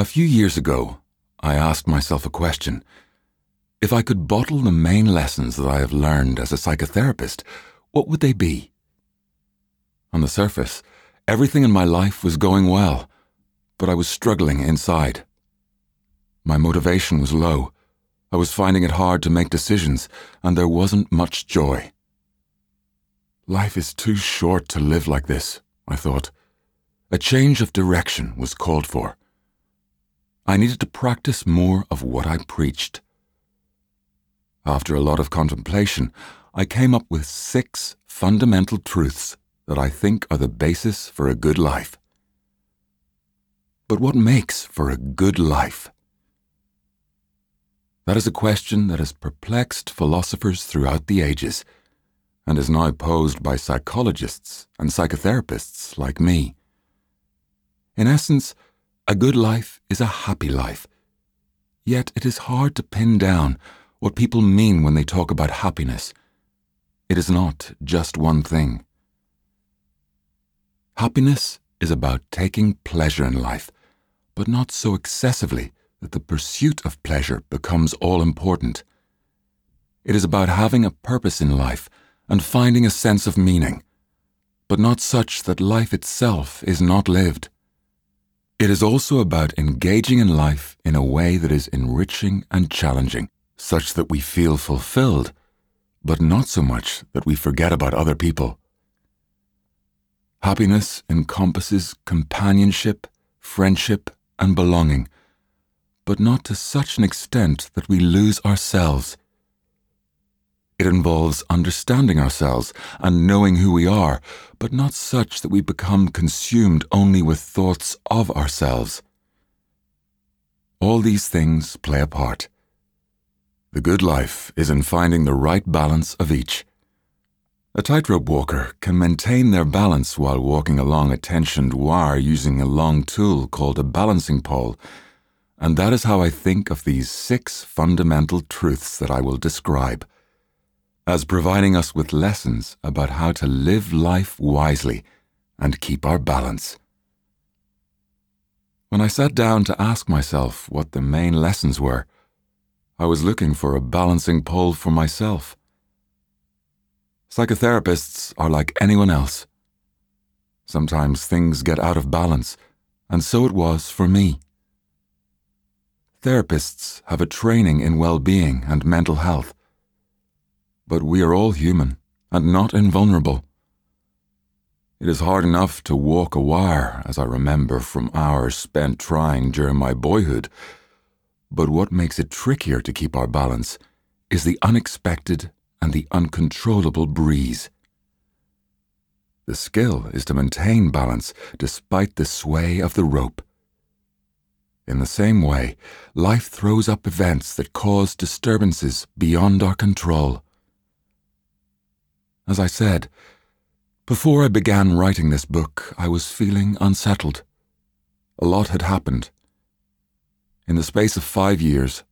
A few years ago, I asked myself a question. If I could bottle the main lessons that I have learned as a psychotherapist, what would they be? On the surface, everything in my life was going well, but I was struggling inside. My motivation was low. I was finding it hard to make decisions, and there wasn't much joy. Life is too short to live like this, I thought. A change of direction was called for. I needed to practice more of what I preached. After a lot of contemplation, I came up with six fundamental truths that I think are the basis for a good life. But what makes for a good life? That is a question that has perplexed philosophers throughout the ages and is now posed by psychologists and psychotherapists like me. In essence, a good life is a happy life. Yet it is hard to pin down what people mean when they talk about happiness. It is not just one thing. Happiness is about taking pleasure in life, but not so excessively that the pursuit of pleasure becomes all important. It is about having a purpose in life and finding a sense of meaning, but not such that life itself is not lived. It is also about engaging in life in a way that is enriching and challenging such that we feel fulfilled, but not so much that we forget about other people. Happiness encompasses companionship, friendship, and belonging, but not to such an extent that we lose ourselves. It involves understanding ourselves and knowing who we are, but not such that we become consumed only with thoughts of ourselves. All these things play a part. The good life is in finding the right balance of each. A tightrope walker can maintain their balance while walking along a tensioned wire using a long tool called a balancing pole, and that is how I think of these six fundamental truths that I will describe as providing us with lessons about how to live life wisely and keep our balance. When I sat down to ask myself what the main lessons were, I was looking for a balancing pole for myself. Psychotherapists are like anyone else. Sometimes things get out of balance, and so it was for me. Therapists have a training in well being and mental health. But we are all human and not invulnerable. It is hard enough to walk a wire, as I remember from hours spent trying during my boyhood but what makes it trickier to keep our balance is the unexpected and the uncontrollable breeze. The skill is to maintain balance despite the sway of the rope. In the same way, life throws up events that cause disturbances beyond our control. As I said, before I began writing this book, I was feeling unsettled. A lot had happened in the space of five years,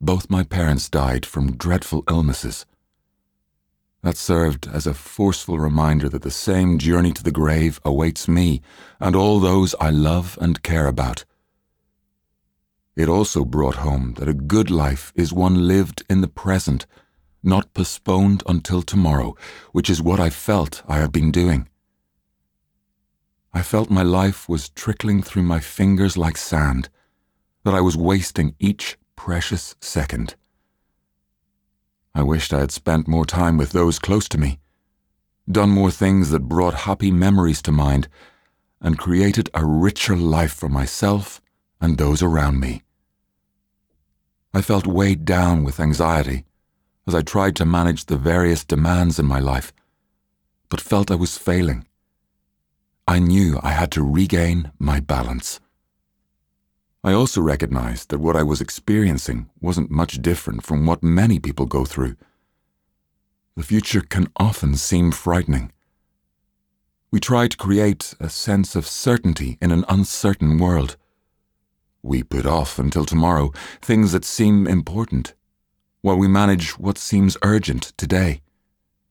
both my parents died from dreadful illnesses. That served as a forceful reminder that the same journey to the grave awaits me and all those I love and care about. It also brought home that a good life is one lived in the present, not postponed until tomorrow, which is what I felt I had been doing. I felt my life was trickling through my fingers like sand that I was wasting each precious second. I wished I had spent more time with those close to me, done more things that brought happy memories to mind, and created a richer life for myself and those around me. I felt weighed down with anxiety as I tried to manage the various demands in my life, but felt I was failing. I knew I had to regain my balance. I also recognized that what I was experiencing wasn't much different from what many people go through. The future can often seem frightening. We try to create a sense of certainty in an uncertain world. We put off until tomorrow things that seem important, while we manage what seems urgent today.